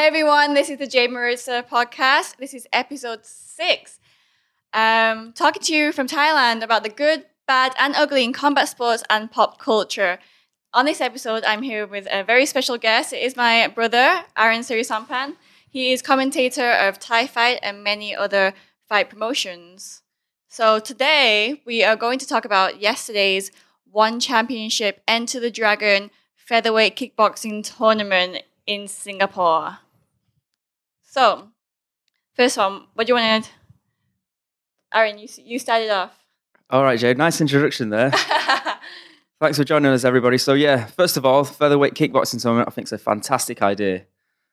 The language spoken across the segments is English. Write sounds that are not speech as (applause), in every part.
Hey everyone, this is the Jade Marrisa podcast. This is episode six. Um, talking to you from Thailand about the good, bad, and ugly in combat sports and pop culture. On this episode, I'm here with a very special guest. It is my brother, Aaron Surisampan. He is commentator of Thai Fight and many other fight promotions. So today we are going to talk about yesterday's One Championship Enter the Dragon featherweight kickboxing tournament in Singapore. So, first one, what do you want to? Add? Aaron, you you started off. All right, Jade. Nice introduction there. (laughs) Thanks for joining us, everybody. So, yeah, first of all, featherweight kickboxing tournament, I think it's a fantastic idea.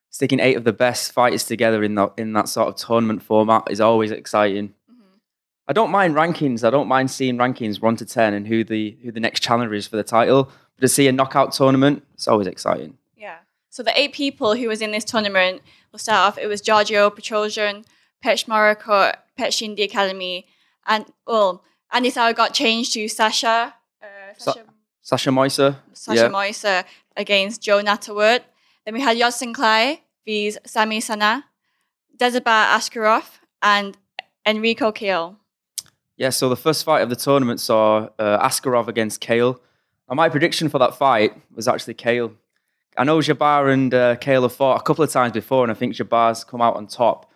Sticking eight of the best fighters together in that in that sort of tournament format is always exciting. Mm-hmm. I don't mind rankings. I don't mind seeing rankings one to ten and who the who the next challenger is for the title. But to see a knockout tournament, it's always exciting. So the eight people who was in this tournament, we'll start off. It was Giorgio Petrosian, Petchmorakot, Pech Shindi Academy, and well, Andy Souwer got changed to Sasha. Uh, Sa- Sasha, Sasha Moisa, Sasha yeah. Moisa against Joe Nattawut. Then we had Yodsanklai vs Sami Sana, Dezibar Askarov, and Enriko Kehl. Yeah, so the first fight of the tournament saw uh, Askarov against Kehl. Now, my prediction for that fight was actually Kehl. I know Jabbar and uh, Kehl have fought a couple of times before, and I think Jabbar's come out on top.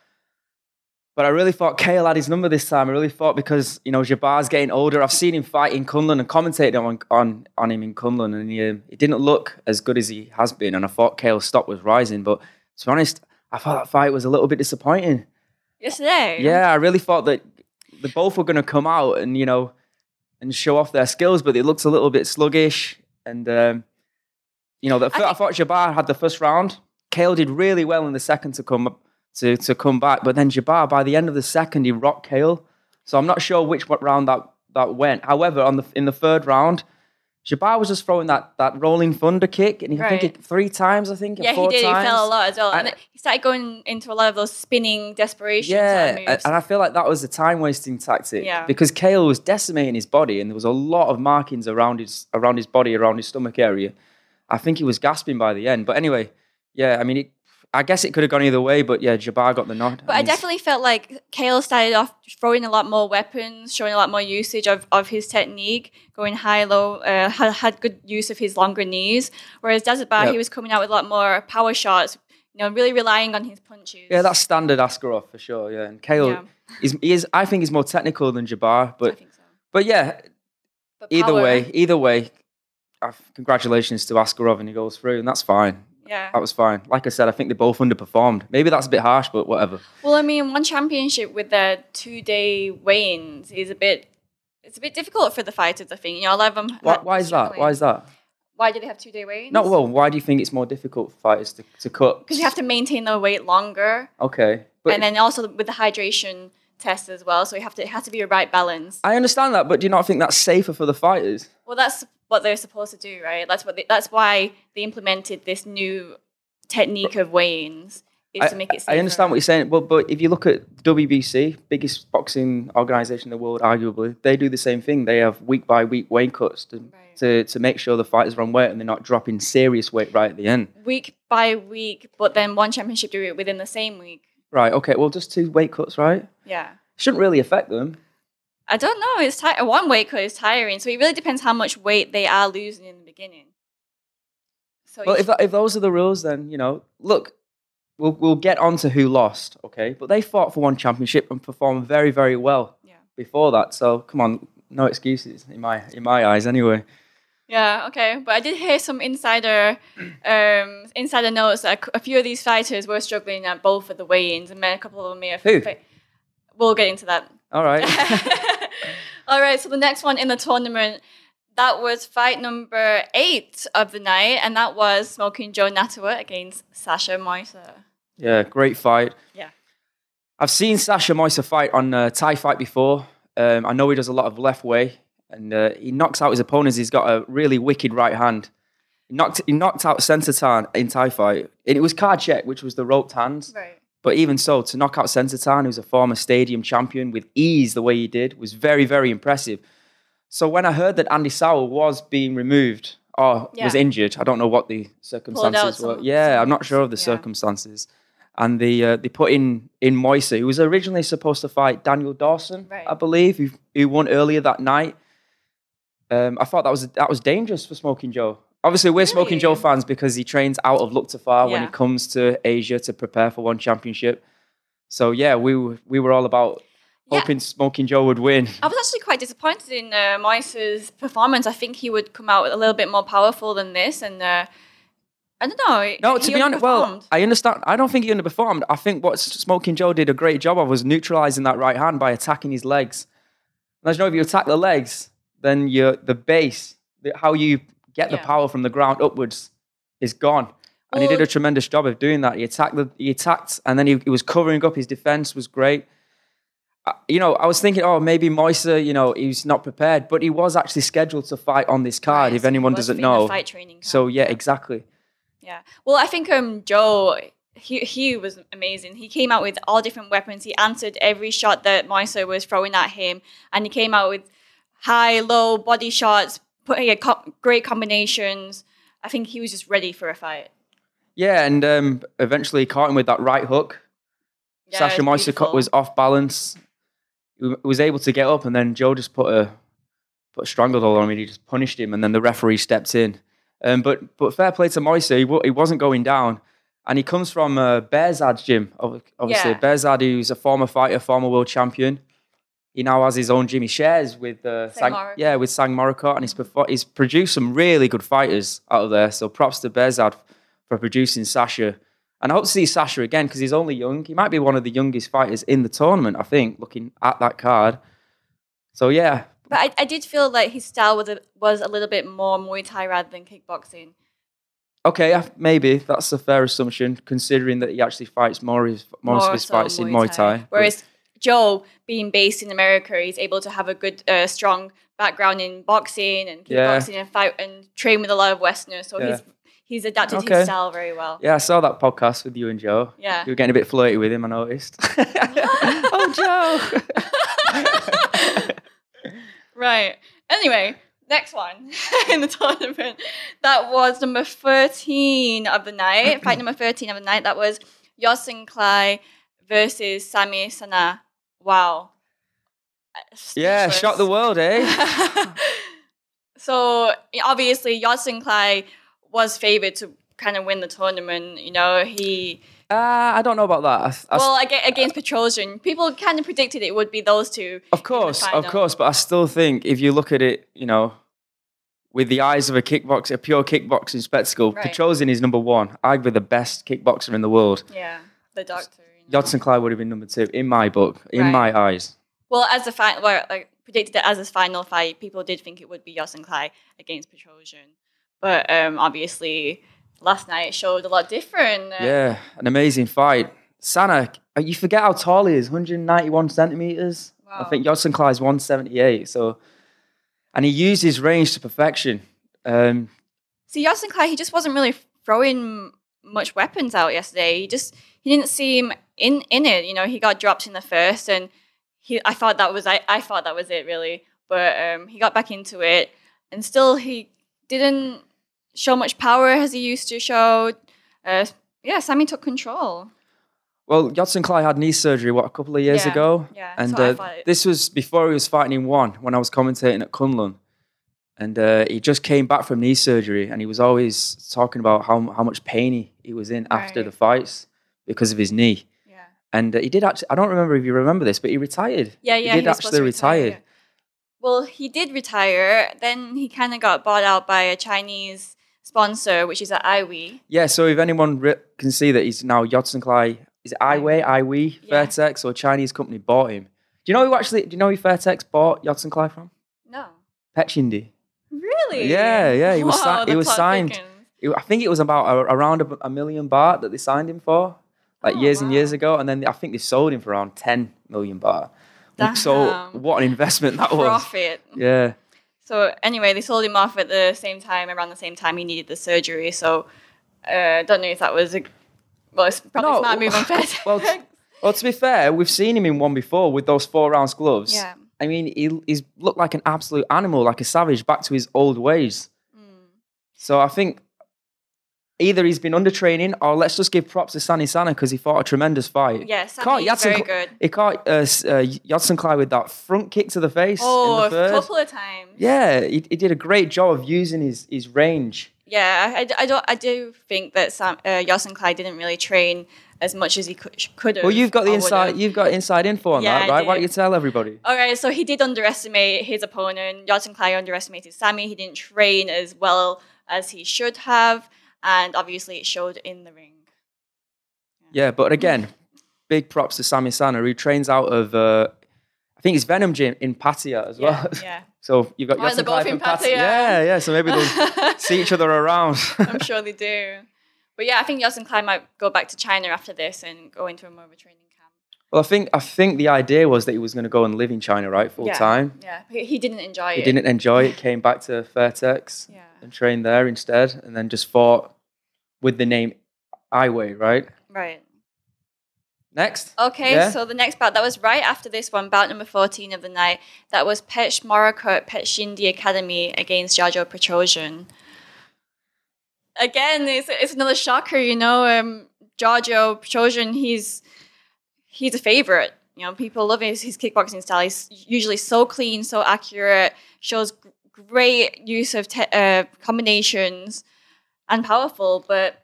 But I really thought Kehl had his number this time. I really thought because you know Jabbar's getting older. I've seen him fight in Kunlun and commentated on on, on him in Kunlun, and he, um, he didn't look as good as he has been. And I thought Kehl's stock was rising. But to be honest, I thought that fight was a little bit disappointing. Yesterday. Yeah, I really thought that they both were going to come out and you know and show off their skills, but it looks a little bit sluggish. And um, you know, the, I, think- thought Jabbar had the first round. Kehl did really well in the second to come to to come back, but then Jabbar by the end of the second he rocked Kehl. So I'm not sure which what round that that went. However, on the in the third round. Jabbar was just throwing that, that rolling thunder kick, and he, I think it three times. I think, or Yeah, he did. Times. He fell a lot as well. And, And- he started going into a lot of those spinning desperation Yeah, and I feel like that was a time wasting tactic. Yeah. Because Kehl was decimating his body, and there was a lot of markings around his around his body, around his stomach area. I think he was gasping by the end. But anyway, yeah, I mean, it, I guess it could have gone either way. But yeah, Jabbar got the nod. But I definitely felt like Kehl started off throwing a lot more weapons, showing a lot more usage of, of his technique, going high low, uh, had, had good use of his longer knees. Whereas Bar, Yep. he was coming out with a lot more power shots, you know, really relying on his punches. Yeah, that's standard Askarov for sure. Yeah, and Kehl Yeah. is he is I think he's more technical than Jabbar. But so. but yeah, But either way, either way, congratulations to Askarov, and he goes through, and that's fine. Yeah. That was fine. Like I said, I think they both underperformed. Maybe that's a bit harsh, but whatever. Well, I mean, one championship with the two day weigh-ins is a bit. It's a bit difficult for the fighters, I think. You know, a lot of them. Why, why is that? Why is that? Why do they have two day weigh-ins? No, well, why do you think it's more difficult for fighters to, to cut? because you have to maintain the weight longer, Okay, but and then also with the hydration test as well. So you have to it has to be a right balance. I understand that. But do you not think that's safer for the fighters? Well, that's what they're supposed to do, right? That's what they, that's why they implemented this new technique of weigh-ins is I, to make it. Safer. I understand what you're saying, but but if you look at WBC, biggest boxing organization in the world, arguably, they do the same thing. They have week by week weight cuts to, Right. to to make sure the fighters are on weight and they're not dropping serious weight right at the end. week by week, but then one championship do it within the same week. Right. Okay. Well, just two weight cuts, right? Yeah. Shouldn't really affect them. I don't know. It's ti- one weight cut is tiring, so it really depends how much weight they are losing in the beginning. So Well, if that, if those are the rules, then you know, look, we'll we'll get on to who lost, okay? But they fought for one championship and performed very very well yeah, before that. So come on, no excuses in my in my eyes, anyway. yeah, okay. But I did hear some insider, um, insider notes that a few of these fighters were struggling at both of the weigh-ins, and then a couple of them may have. Who? We'll get into that. All right. (laughs) All right, so the next one in the tournament, that was fight number eight of the night, and that was Smoking Joe Nattawut against Sasha Moisa. yeah, great fight. Yeah. I've seen Sasha Moisa fight on uh, Thai Fight before. Um, I know he does a lot of left way, and uh, he knocks out his opponents. He's got a really wicked right hand. He knocked he knocked out Sentatan in Thai Fight, and it was Kard Chuek, which was the roped hands. Right. But even so, to knock out Sentatan, who's a former stadium champion, with ease the way he did, was very, very impressive. So when I heard that Andy Souwer was being removed or was injured, I don't know what the circumstances were. yeah, I'm not sure of the yeah. circumstances. and they uh, they put in in Moisa, who was originally supposed to fight Daniel Dawson, Right. I believe, who, who won earlier that night. Um, I thought that was that was dangerous for Smoking Joe. Obviously, we're Smoking Joe fans because he trains out of Luktafar when Yeah. he comes to Asia to prepare for one championship. So yeah, we were, we were all about Yeah. hoping Smoking Joe would win. I was actually quite disappointed in uh, Moise's performance. I think he would come out a little bit more powerful than this, and uh, I don't know. No, to be honest, well. I understand. I don't think he underperformed. I think what Smoking Joe did a great job of was neutralizing that right hand by attacking his legs. And as you know, if you attack the legs, then your the base, the, how you get the Yeah. power from the ground upwards, is gone. And he did a tremendous job of doing that. He attacked the, he attacked, and then he, he was covering up. His defense was great. Uh, You know, I was thinking, oh, maybe Moisa, you know, he's not prepared, but he was actually scheduled to fight on this card. Right, if so anyone doesn't fit in the know, fight training so yeah, exactly. Yeah. Well, I think um Joe he he was amazing. He came out with all different weapons. He answered every shot that Moisa was throwing at him, and he came out with high, low body shots, putting a co- great combinations. I think he was just ready for a fight. Yeah, and um, eventually caught him with that right hook. Yeah, Sasha Moisa was off balance. He was able to get up, and then Joe just put a put a stranglehold on him. and He just punished him, and then the referee stepped in. Um, but but fair play to Moisa, he, wa- he wasn't going down, and he comes from uh, Bearzad's gym. Obviously, Yeah. Bearzad, who's a former fighter, former world champion. He now has his own Jimmy shares with uh, Sang Sang, yeah with Sang Moricott, and he's perfor- he's produced some really good fighters out of there. So props to Bearzad for producing Sasha. And I hope to see Sasha again because he's only young. He might be one of the youngest fighters in the tournament, I think, looking at that card. So yeah, But I, I did feel like his style was a, was a little bit more Muay Thai rather than kickboxing. okay, maybe that's a fair assumption considering that he actually fights more of his, most of his fights in Muay Thai. but- Whereas Joe, being based in America, he's able to have a good, uh, strong background in boxing and Yeah. kickboxing and fight and train with a lot of Westerners. So Yeah. he's he's adapted Okay. his style very well. yeah, I saw that podcast with you and Joe. Yeah. You were getting a bit flirty with him, I noticed. (laughs) (laughs) oh, Joe. (laughs) Right. Anyway, next one in the tournament. That was number 13 of the night. Fight number 13 of the night. That was Yodsanklai versus Sami Sana. Wow. yeah, Speechless. shock the world, eh? (laughs) so obviously Yodsanklai was favored to kind of win the tournament. You know, he Uh, I don't know about that. I, I, well against Petrosian, people kind of predicted it would be those two. Of course, of course, but I still think if you look at it, you know, with the eyes of a kickboxer, a pure kickboxing spectacle, Right. Petrosian is number one, arguably the best kickboxer in the world. Yeah, the doctor. Know. Clyde would have been number two in my book, in Right. my eyes. Well, as the final, well, like predicted it as his final fight, people did think it would be Yodsanklai against Petrosian, but um, obviously last night showed a lot different. Uh, Yeah, an amazing fight. Sana, uh, you forget how tall he is, 191 centimeters. I Wow. think Yodsanklai is 178. So, and he used his range to perfection. Um, See, Yodsanklai, he just wasn't really throwing much weapons out yesterday. He just he didn't seem in in it. You know, he got dropped in the first, and he I thought that was I, I thought that was it really. But um, he got back into it, and still he didn't show much power as he used to show. Uh, yeah, Sammy took control. Well, Yodsanklai had knee surgery, what, a couple of years Yeah, ago? yeah, And uh, this was before he was fighting in one, when I was commentating at Kunlun. And uh, he just came back from knee surgery and he was always talking about how, how much pain he, he was in after the fights because of his knee. And uh, he did actually, I don't remember if you remember this, but he retired. Yeah, yeah, He did supposed actually retire. Well, he did retire. Then he kind of got bought out by a Chinese sponsor, which is at Iwi. Yeah, so if anyone re- can see that he's now Yodsanklai, is it Iway, Iwi, Yeah. Fairtex, or a Chinese company bought him? Do you know who actually, do you know who Fairtex bought Yodsanklai from? No, Petchyindee. really? Yeah, yeah, he was si- he was signed. It- I think it was about a, around a, a million baht that they signed him for, like Oh, years and years ago, and then I think they sold him for around ten million baht. Damn. So what an investment that was! Profit. Yeah, So anyway, they sold him off at the same time, around the same time he needed the surgery. So uh, don't know if that was a well, it's probably No, a smart move on Fairtex. well, t- well, to be fair, we've seen him in one before with those four rounds gloves. Yeah. I mean, he, he's looked like an absolute animal, like a savage, back to his old ways. Mm. So I think either he's been under training or let's just give props to Sami Sana because he fought a tremendous fight. Yes, Yeah, Sami is very Yadson- good. He caught uh, uh, Clay with that front kick to the face. Oh, a the third. couple of times. Yeah, he, he did a great job of using his, his range. Yeah, I, I don't. I do think that Sam, uh, Clyde didn't really train as much as he could have. Well, you've got the inside. would've. You've got inside info on Yeah, that, right? Why don't you tell everybody? All right, so he did underestimate his opponent. Yodsanklai underestimated Sammy. He didn't train as well as he should have, and obviously it showed in the ring. Yeah, but again, (laughs) big props to Sami Sana, who trains out of, uh, I think it's Venom Gym in Pattaya as Yeah, well. yeah. (laughs) so you've got Oh, they're both in Pattaya. Pattaya. Yeah, yeah. So maybe they'll (laughs) see each other around. I'm sure they do. But yeah, I think Yodsanklai might go back to China after this and go into a more of a training. Well, I think I think the idea was that he was going to go and live in China, right, full yeah. time. Yeah, he, he didn't enjoy He it. He didn't enjoy it. Came back to Fairtex Yeah. and trained there instead, and then just fought with the name Iway, right? Right. Next. Okay, Yeah. so the next bout that was right after this one, bout number fourteen of the night. That was Petchmorakot at Petchyindee Academy against Giorgio Petrosian. Again, it's, it's another shocker, you know. Um, Giorgio Petrosian, he's he's a favorite. You know, people love his, his kickboxing style. He's usually so clean, so accurate, shows great use of te- uh, combinations, and powerful. But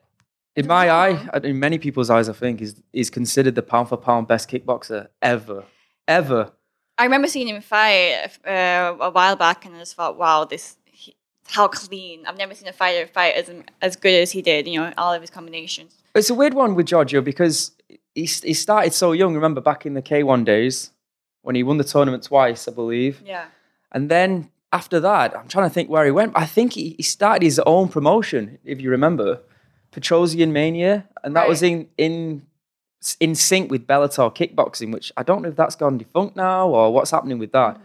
In my eye, in many people's eyes, I think is is considered the pound for pound best kickboxer ever, ever. I remember seeing him fight uh, a while back, and I just thought, wow, this he, how clean. I've never seen a fighter fight as as good as he did. You know, all of his combinations. It's a weird one with Giorgio because he he started so young. Remember back in the K1 days when he won the tournament twice, I believe, Yeah, and then after that, I'm trying to think where he went. I think he, he started his own promotion, if you remember, Petrosian Mania, and that was in in in sync with Bellator kickboxing, which I don't know if that's gone defunct now or what's happening with that.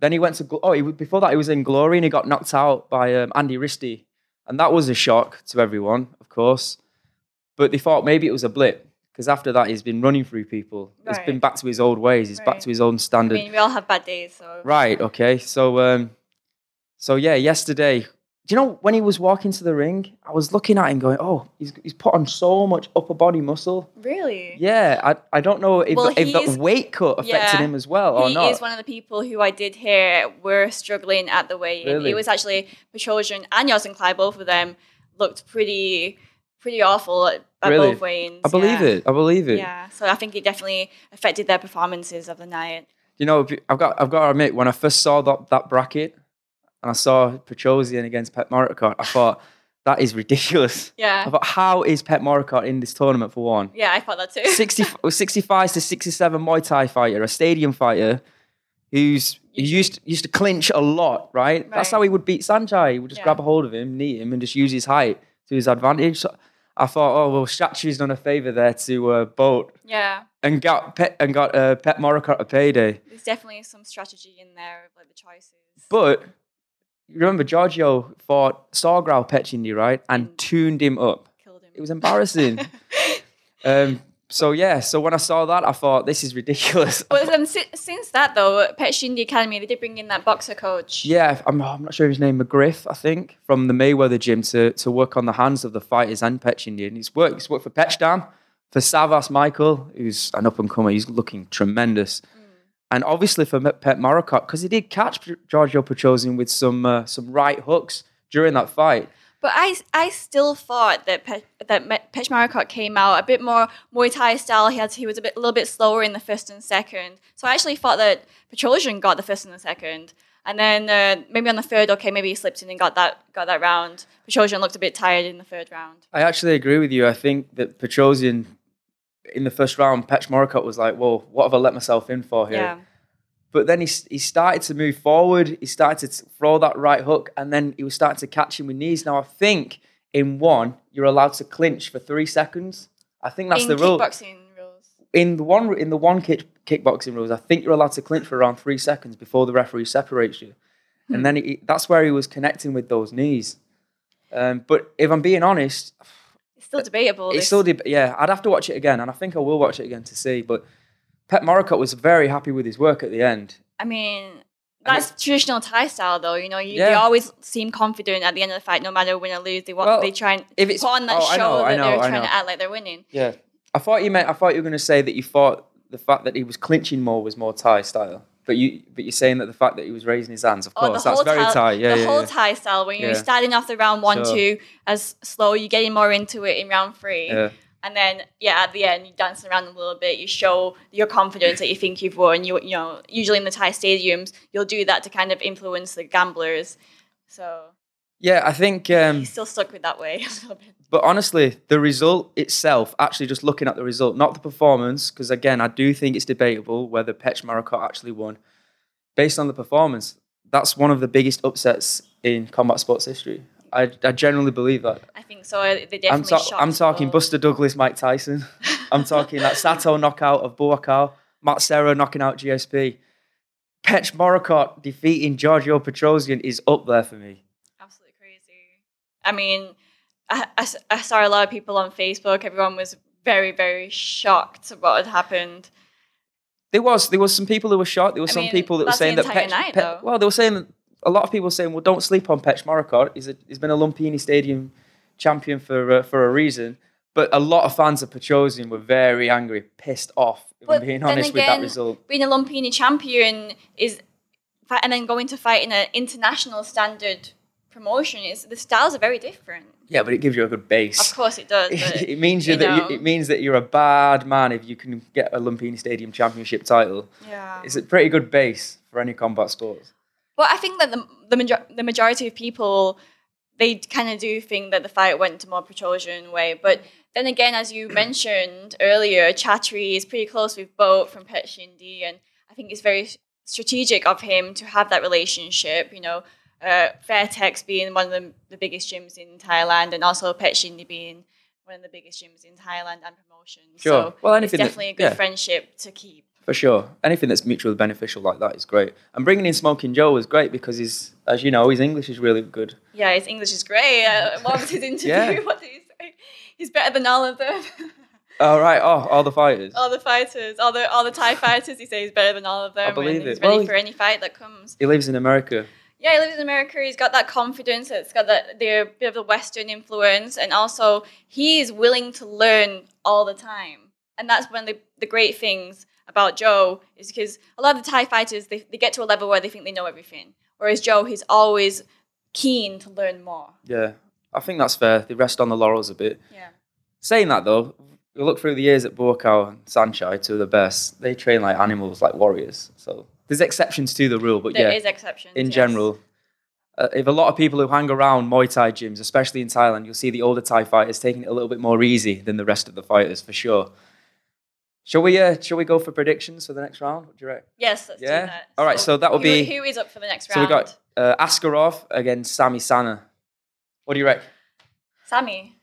Then he went to oh, he, before that he was in Glory and he got knocked out by um, Andy Ristie, and that was a shock to everyone, of course. But they thought maybe it was a blip because after that he's been running through people. He's been back to his old ways. He's back to his own I standard. mean, we all have bad days, so Right. Okay. So, um, so yeah, yesterday, do you know when he was walking to the ring, I was looking at him going, "Oh, he's he's put on so much upper body muscle." really, Yeah, I, I don't know if, Well, if that weight cut affected yeah, him as well or he not. is one of the people who I did hear were struggling at the weigh-in. Really? It was actually Petrosian and Yodsanklai, both of them looked pretty pretty awful at, at Really? both weigh-ins. I believe yeah. it. I believe it. Yeah, so I think it definitely affected their performances of the night. You know, I've got I've got to admit, when I first saw that that bracket and I saw Petrosian against Petchmorakot, I thought that is ridiculous. (laughs) Yeah. I thought, how is Petchmorakot in this tournament for one? yeah, I thought that too. 60, (laughs) 65 to 67 Muay Thai fighter, a stadium fighter who's he used used to clinch a lot, right? right? That's how he would beat Saenchai. He would just Yeah. grab a hold of him, knee him, and just use his height to his advantage. So I thought, oh well, Statue's done a favour there to uh, Boat yeah, and got Pet and got uh, Petchmorakot a payday. there's definitely some strategy in there of like the choices. But you remember Giorgio fought Sawgrowl Petchyindee, right? And Mm. tuned him up. killed him. It was embarrassing. (laughs) um, so yeah, so when I saw that, I thought this is ridiculous. (laughs) Um, si- since that though, Petchyindee Academy, they did bring in that boxer coach. Yeah, I'm, I'm not sure if his name, McGriff, I think, from the Mayweather gym to, to work on the hands of the fighters and Petchyindee. He's worked, he's worked for Petchdam, for Savvas Michael, who's an up and comer. He's looking tremendous. And obviously for Petchmorakot, because he did catch Giorgio Petrosian with some uh, some right hooks during that fight. But I, I still thought that Pe- that Morakot came out a bit more Muay Thai style. He had he was a bit a little bit slower in the first and second. So I actually thought that Petrosian got the first and the second, and then uh, maybe on the third, okay, maybe he slipped in and got that got that round. Petrosian looked a bit tired in the third round. I actually agree with you. I think that Petrosian in the first round, Morakot was like, whoa, what have I let myself in for here? Yeah, But then he, he started to move forward. He started to throw that right hook, and then he was starting to catch him with knees. Now I think in one you're allowed to clinch for three seconds. I think that's in the rule. kickboxing rules. In the one in the one kick, kickboxing rules, I think you're allowed to clinch for around three seconds before the referee separates you, Hmm. and then he, that's where he was connecting with those knees. Um, but if I'm being honest, It's still debatable. it's this- still deb- yeah. I'd have to watch it again, and I think I will watch it again to see. But Petchmorakot was very happy with his work at the end. I mean, That's traditional Thai style, though. You know, you, Yeah. they always seem confident at the end of the fight, no matter win or lose. They want, Well, they try and if it's- put on that oh, I show know, I that know, they're I trying know. to act like they're winning. Yeah. I thought you meant I thought you were going to say that you thought the fact that he was clinching more was more Thai style. But you but you're saying that the fact that he was raising his hands, of Oh, course, that's very Thai- Thai. Yeah, the yeah, whole yeah. Thai style when you're starting off the round one, Sure. two as slow, you're getting more into it in round three. And then, yeah, at the end, you dance around a little bit. You show your confidence that you think you've won. You, you know, usually in the Thai stadiums, you'll do that to kind of influence the gamblers. So Yeah, I think um, still stuck with that way (laughs) a little bit. But honestly, the result itself, actually just looking at the result, not the performance, because again, I do think it's debatable whether Petchmorakot actually won. Based on the performance, that's one of the biggest upsets in combat sports history. I, I genuinely believe that. I think so. They definitely I'm, ta- I'm talking. Buster Douglas, Mike Tyson. (laughs) I'm talking that Sato knockout of Buakaw, Matt Serra knocking out GSP. Petchmorakot defeating Giorgio Petrosian is up there for me. absolutely crazy. I mean, I saw a lot of people on Facebook. Everyone was very, very shocked at what had happened. There was there was some people who were shocked. There were I some mean, people that were saying that Pech, night, Pe- well, they were saying that a lot of people saying, well, don't sleep on Pech. He's a, he's been a Lumpini Stadium champion for uh, for a reason. But a lot of fans of Petrosian were very angry, pissed off. If I'm being honest with that result. Being a Lumpini champion is, and then going to fight in an international standard promotion is the styles are very different. Yeah, but it gives you a good base. Of course, it does. But, (laughs) it means you you that you, it means that you're a bad man if you can get a Lumpini Stadium championship title. yeah. It's a pretty good base for any combat sports. Well, I think that the the, major- the majority of people they kind of do think that the fight went to more Petrosian way, but then again, as you (clears throat) mentioned earlier, Chatri is pretty close with Boat from Petchyindee, and I think it's very strategic of him to have that relationship. You know, uh, Fairtex being one of the, the biggest gyms in Thailand, and also Petchyindee being one of the biggest gyms in Thailand and promotions. Sure. So Well, it's anything that- definitely a good yeah. friendship to keep. For sure. Anything that's mutually beneficial like that is great. And bringing in Smoking Joe was great because he's, as you know, his English is really good. Yeah, his English is great. Uh, (laughs) what was his interview? Yeah. (laughs) What did he say? He's better than all of them. (laughs) Oh, right. Oh, all the fighters. all the fighters, all the all the Thai fighters. He says he's better than all of them. I believe he's it. ready Well, for any fight that comes. He lives in America. Yeah, he lives in America. He's got that confidence. It's got that the bit of the Western influence, and also he is willing to learn all the time. And that's one of the, the great things about Joe is because a lot of the Thai fighters they, they get to a level where they think they know everything, whereas Joe he's always keen to learn more. Yeah. I think that's fair. They rest on the laurels a bit. Yeah. Saying that, though, you look through the years at Buakaw and Saenchai, two of the best, they train like animals, like warriors. So there's exceptions to the rule, but There yeah. is exceptions in yes. general. Uh, if a lot of people who hang around Muay Thai gyms, especially in Thailand, you'll see the older Thai fighters taking it a little bit more easy than the rest of the fighters, for sure. Shall we? Uh, shall we go for predictions for the next round? What do you reckon? Yes, let's Yeah? do that. All right, so that will be- who is up for the next round. So we got uh, Askarov against Sami Sana. What do you reckon? Sammy.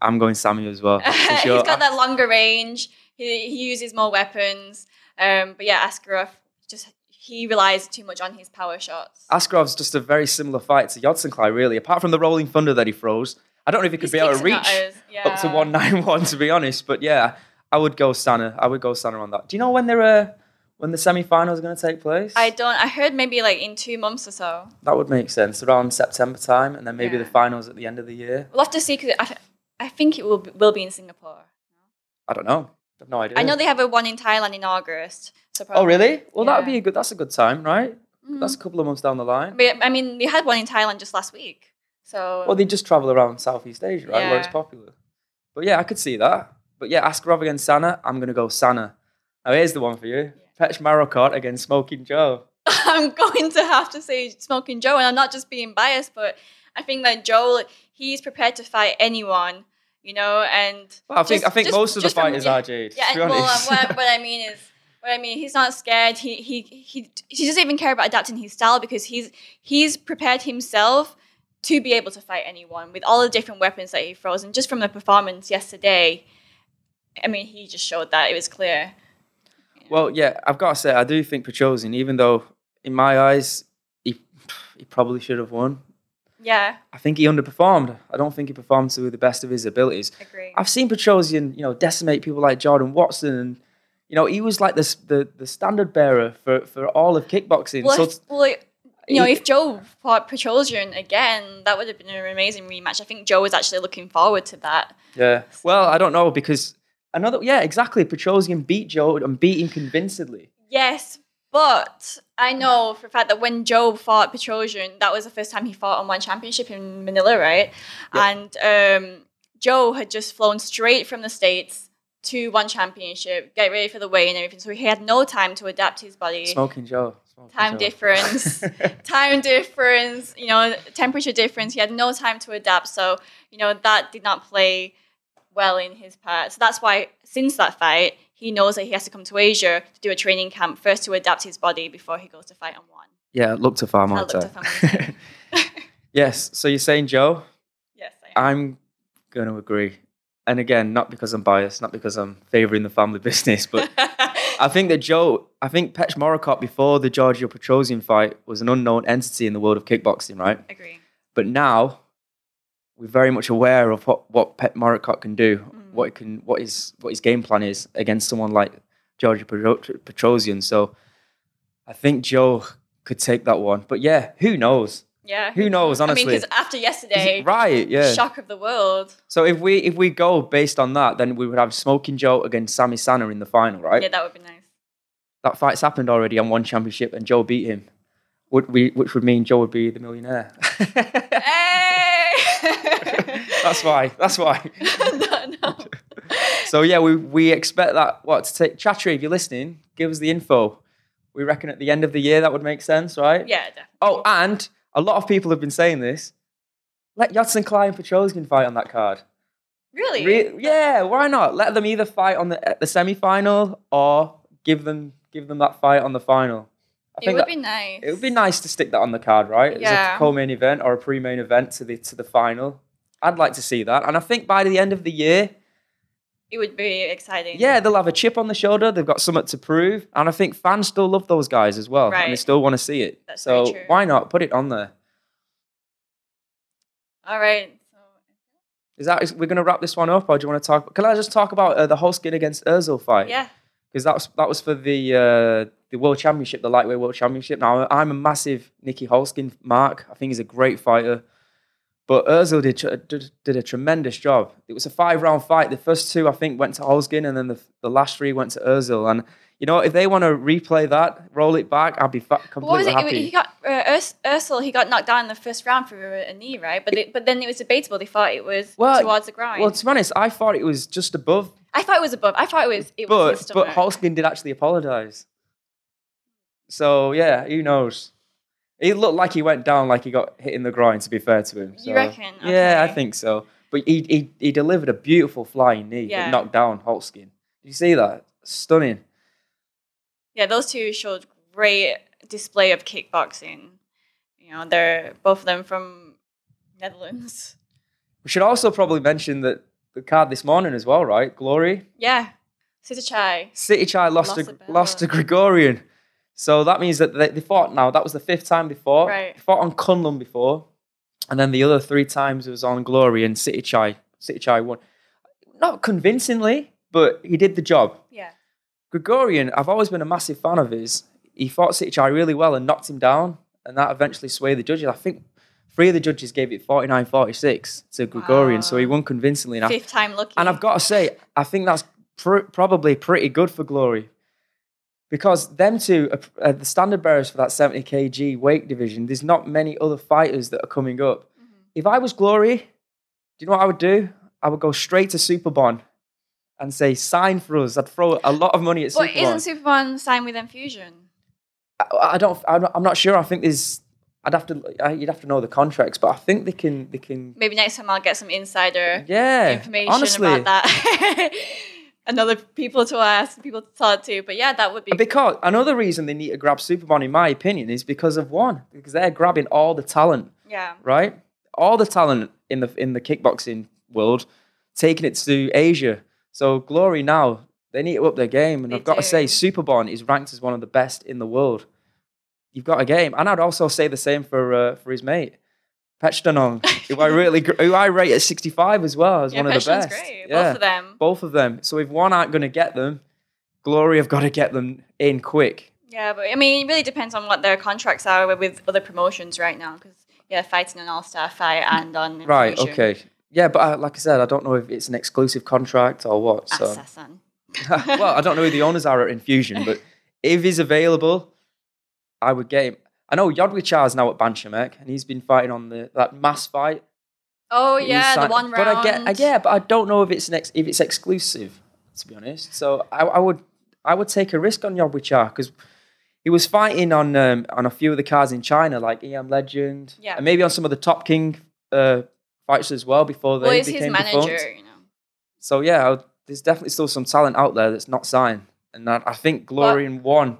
I'm going Sami as well. (laughs) Sure. He's got that longer range. He, he uses more weapons. Um, but yeah, Askarov just he relies too much on his power shots. Askarov's just a very similar fight to Yodsanklai, really. Apart from the rolling thunder that he throws, I don't know if he could His be able to kicks are not reach as- up to 191 to be honest but yeah i would go Sana. i would go Sana on that do you know when they're uh, when the semi-finals are going to take place I don't. I heard maybe like in two months or so. that would make sense around september time and then maybe Yeah. the finals at the end of the year We'll have to see because I, I think it will be, will be in Singapore. i don't know i have no idea I know they have a one in Thailand in August. So oh really well that'd be a good that's a good time right Mhm. that's a couple of months down the line But, I mean, they had one in Thailand just last week. So well they just travel around southeast asia right where it's popular but yeah i could see that but yeah askarov against sana i'm going to go sana now here's the one for you Petchmorakot against Smoking Joe. (laughs) I'm going to have to say Smoking Joe, and I'm not just being biased, but I think that Joe, he's prepared to fight anyone, you know, and Well, I think just- I think just- most of the just from- fighters yeah, are Jade. Yeah, and, well, um, what, what I (laughs) mean is, what I mean, he's not scared. He he he he doesn't even care about adapting his style because he's he's prepared himself to be able to fight anyone with all the different weapons that he throws, and just from the performance yesterday, I mean, he just showed that it was clear. well, yeah, I've got to say, I do think Petrosian, even though in my eyes he he probably should have won. Yeah, I think he underperformed. I don't think he performed to the best of his abilities. agree. I've seen Petrosian, you know, decimate people like Jordan Watson and You know, he was like the the, the standard bearer for, for all of kickboxing. Well, so if, well, you know, if Joe fought Petrosian again, that would have been an amazing rematch. I think Joe was actually looking forward to that. yeah. Well, I don't know because another yeah, exactly. Petrosian beat Joe and beat him convincingly. Yes, but I know for a fact that when Joe fought Petrosian, that was the first time he fought on one championship in Manila, right? Yeah. And um, Joe had just flown straight from the States to one championship, get ready for the weigh and everything. So he had no time to adapt his body. Smoking Joe. Smoking Time Joe. difference. (laughs) time difference, you know, temperature difference. He had no time to adapt. So, you know, that did not play well in his part. So that's why, since that fight, he knows that he has to come to Asia to do a training camp first to adapt his body before he goes to fight on one. yeah, look to far more look to time. Far (laughs) (laughs) yes. So you're saying Joe? yes, I am. I'm going to agree. And again, not because I'm biased, not because I'm favouring the family (laughs) business, but I think that Joe, I think Petchmorakot before the Giorgio Petrosian fight was an unknown entity in the world of kickboxing, right? Agree. But now we're very much aware of what, what Petchmorakot can do, Mm. what it can, what his what his game plan is against someone like Petro- Petrosian. So I think Joe could take that one. But yeah, who knows? Yeah. Who knows? I mean, Honestly, because after yesterday, right? Yeah. shock of the world. So if we if we go based on that, then we would have Smoking Joe against Sami Sana in the final, right? Yeah, that would be nice. That fight's happened already on one championship, and Joe beat him. Would we, which would mean Joe would be the millionaire. (laughs) Hey! (laughs) That's why. That's why. (laughs) no, no. So yeah, we we expect that. What to take? Chatri, if you're listening, give us the info. We reckon at the end of the year that would make sense, right? Yeah, definitely. Oh, and a lot of people have been saying this. Let Yodsanklai Petrosian fight on that card. really? Re- yeah, why not? Let them either fight on the the semi final or give them give them that fight on the final. I It would be nice. it would be nice to stick that on the card, right? As Yeah. a co-main event or a pre-main event to the to the final. I'd like to see that, and I think by the end of the year, It would be exciting. yeah, they'll have a chip on the shoulder. They've got something to prove, and I think fans still love those guys as well, and they still want to see it. That's so why not put it on there? All right. Is that is, we're going to wrap this one up, or do you want to talk? Can I just talk about uh, the Holzken against Eersel fight? yeah. Because that was that was for the uh, the world championship, the lightweight world championship. Now I'm a massive Nieky Holzken mark. I think he's a great fighter, but Eersel did, did did a tremendous job. It was a five round fight. The first two I think went to Holzken, and then the the last three went to Eersel. And you know if they want to replay that, roll it back, I'd be fa- But what was completely happy. He got Urs- Eersel. He got knocked down in the first round for a, knee, right? But it, but then it was debatable. They thought it was Well, towards the groin. well, to be honest, I thought it was just above, I thought it was above. I thought it was. It was but but stomach. Holzken did actually apologise. So yeah, who knows? It looked like he went down like he got hit in the groin. To be fair to him, You So, reckon? Yeah, I think so. But he he, he delivered a beautiful flying knee Yeah. that knocked down Holzken. Did you see that? Stunning. yeah, those two showed great display of kickboxing. You know, they're both of them from Netherlands. We should also probably mention that the card this morning as well, right? Glory. Yeah, Sitthichai. City Chai lost, Lost to, lost to Grigorian. So that means that they, they fought now. That was the fifth time before. Right. They fought on Kunlun before. And then the other three times it was on Glory and Sitthichai. City Chai won. Not convincingly, but he did the job. Yeah. Grigorian, I've always been a massive fan of his. He fought Sitthichai really well and knocked him down. And that eventually swayed the judges. I think three of the judges gave it 49 46 to Grigorian. So he won convincingly. And I Fifth time lucky. and I've got to say, I think that's pr- probably pretty good for Glory. Because them two are, are the standard bearers for that 70 kg weight division. There's not many other fighters that are coming up. Mhm. If I was Glory, do you know what I would do? I would go straight to Superbon and say, sign for us. I'd throw a lot of money at But Superbon. isn't Superbon signed with Enfusion? I, don't, I'm not, sure. I think there's, I'd have to, I- you'd have to know the contracts, but I think they can, they can, Maybe next time I'll get some insider yeah. information honestly, about that. (laughs) Another people to ask, people to talk to. But yeah, that would be. Because another reason they need to grab Superbon, in my opinion, is because of one, because they're grabbing all the talent, yeah. right? All the talent in the in the kickboxing world, taking it to Asia. So Glory now they need to up their game, and They I've got to say, do. Superbon is ranked as one of the best in the world. You've got a game, and I'd also say the same for uh, for his mate. Pechtanong, who I (laughs) really, who I rate at 65 as well, as Yeah, one of the best. great. Yeah Both of them. both of them. So if one aren't going to get them, Glory have got to get them in quick. Yeah, but I mean, it really depends on what their contracts are with, other promotions right now. Because yeah, fighting an All Star fight and on Right. Okay. Yeah, but I, like I said, I don't know if it's an exclusive contract or what. So, Assassin. (laughs) well, I don't know who the owners are at Enfusion, but if he's available, I would get him. I know Yodwicha is now at Banchamek, and he's been fighting on the that mass fight. Oh yeah, the one round. But I get, I, yeah, but I don't know if it's an ex, if it's exclusive. To be honest, so I, I would I would take a risk on Yodwicha because he was fighting on um, on a few of the cards in China, like EM Legend, Yeah. and maybe on some of the Top King uh, fights as well before they Well, it's his manager, defunct. you know. So yeah, I would- there's definitely still some talent out there that's not signed, and I, I think Glory and One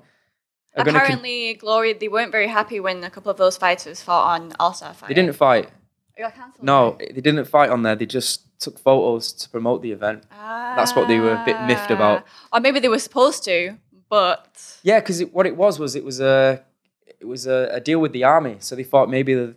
are going to. Apparently, Glory they weren't very happy when a couple of those fighters fought on All Star fight. They didn't fight. Cancelled. No, they didn't fight on there. They just took photos to promote the event. That's what they were a bit miffed about. Ah. Or maybe they were supposed to, but Yeah, because what it was was it was a it was a, a deal with the army. So they thought maybe the,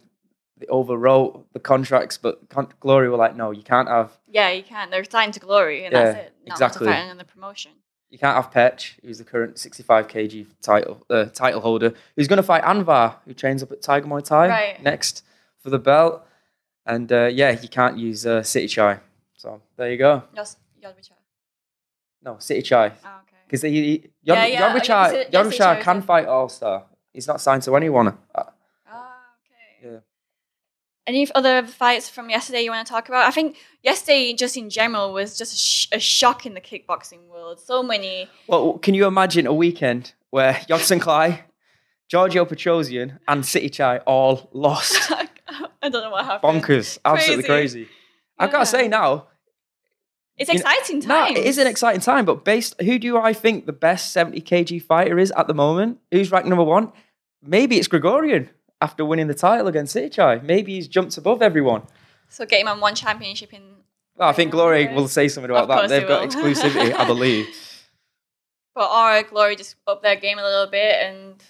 they overwrote the contracts, but Con- Glory were like, no, you can't have yeah, you can't. They're signed to Glory, and Yeah, that's it. Not exactly. To fight in the promotion. you can't have Petch, who's the current 65 kg title uh, title holder, who's going to fight Anvar, who trains up at Tiger Muay Thai Right. next for the belt. And uh, yeah, you can't use uh, Sitthichai. So there you go. Yes. No, Sitthichai. Oh, okay. Because Yod- Yeah, yeah, Yodwicha- okay, so- yeah, Yodwicha City can fight All Star. He's not signed to anyone. Uh, Ah, okay. Yeah. Any other fights from yesterday you want to talk about? I think yesterday, just in general, was just a, sh- a shock in the kickboxing world. So many. Well, can you imagine a weekend where (laughs) Yodsanklai, Giorgio Petrosian, and Sitthichai all lost? (laughs) I don't know what happened. Bonkers. Absolutely Crazy. crazy. I've got to say now, It's exciting no, it is an exciting time, but based, who do I think the best 70 kg fighter is at the moment? Who's ranked number one? Maybe it's Gregorian after winning the title against Sitthichai. Maybe he's jumped above everyone. So get him on one championship in. Well, I think Glory will say something about that. They've got exclusivity, I (laughs) believe. But our Glory just up their game a little bit and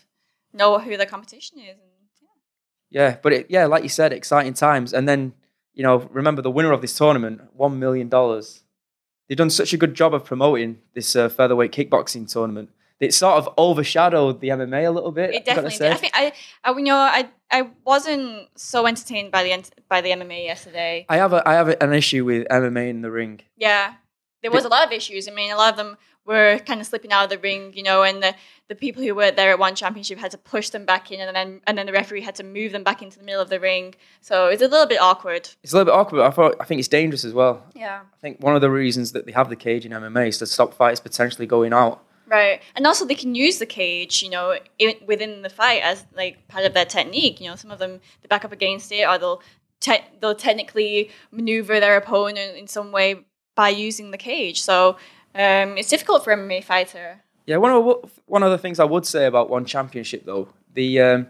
know who the competition is. And yeah. Yeah, but it, yeah, like you said, exciting times. And then, you know, remember the winner of this tournament, $1 million. They've done such a good job of promoting this uh, featherweight kickboxing tournament. It sort of overshadowed the MMA a little bit. It definitely did. I think I, I, you know, I, I wasn't so entertained by the by the MMA yesterday. I have a, I have a, an issue with MMA in the ring. Yeah, there was a lot of issues. I mean, a lot of them were kind of slipping out of the ring, you know, and the, the people who were there at one championship had to push them back in, and then and then the referee had to move them back into the middle of the ring. So it's a little bit awkward. It's a little bit awkward. But I thought I think it's dangerous as well. Yeah. I think one of the reasons that they have the cage in MMA is to stop fights potentially going out. Right, and also they can use the cage, you know, in, within the fight as like part of their technique. You know, some of them they back up against it, or they'll te- they'll technically maneuver their opponent in some way by using the cage. So um, it's difficult for a MMA fighter. Yeah, one of the- one of the things I would say about one championship though, the um,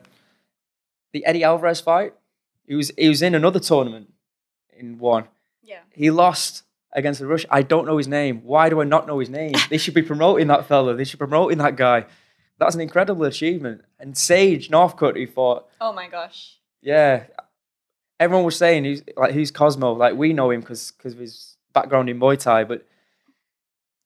the Eddie Alvarez fight, he was he was in another tournament in one. Yeah. He lost against the Rush. I don't know his name. Why do I not know his name? they should be promoting that fella. They should be promoting that guy. That's an incredible achievement. And Sage Northcutt, who fought, Oh my gosh. yeah, everyone was saying he's like who's Cosmo. Like we know him because because of his background in Muay Thai, but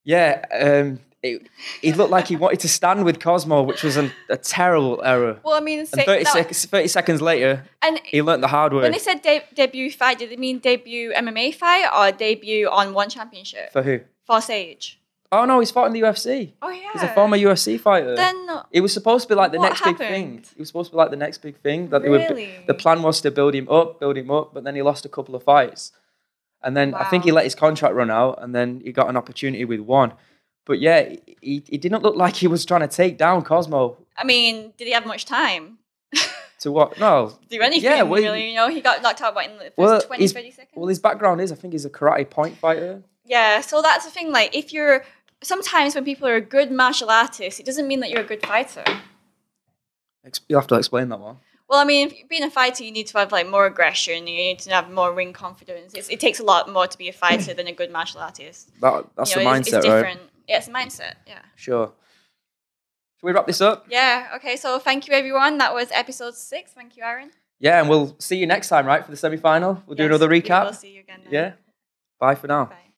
yeah, um, it, he looked like he wanted to stand with Cosmo, which was an, a terrible error. Well, I mean, say, 30, that- sec- 30 seconds later, and he learnt the hard way. when they said de- debut fight, did it mean debut MMA fight or debut on one championship For who? for Sage? Oh no, he's fought in the UFC. Oh yeah. He's a former UFC fighter. Then it was supposed to be like the next big thing. happened? It was supposed to be like the next big thing that they were. Really? The plan was to build him up, build him up, but then he lost a couple of fights, and then I think he let his contract run out, and then he got an opportunity with one. But yeah, he, he didn't look like he was trying to take down Cosmo. I mean, did he have much time? (laughs) To what? No. Do anything Yeah, well, really? You know, he got knocked out what, in the first Well, 20, 30 seconds. Well, his background is I think he's a karate point fighter. Yeah, so that's the thing. Like, if you're sometimes when people are a good martial artist, it doesn't mean that you're a good fighter. You'll have to explain that one. Well, I mean, being a fighter, you need to have like more aggression. You need to have more ring confidence. It's, it takes a lot more to be a fighter than a good martial artist. That that's you know, the it's, mindset, it's right? different. Yeah, a mindset. Yeah. Sure. Should we wrap this up? Yeah. Okay. So thank you, everyone. That was episode six. Thank you, Aaron. Yeah, and we'll see you next time, right, for the semi final. We'll do another recap. We'll see you again. Then. Yeah. Bye for now. Bye.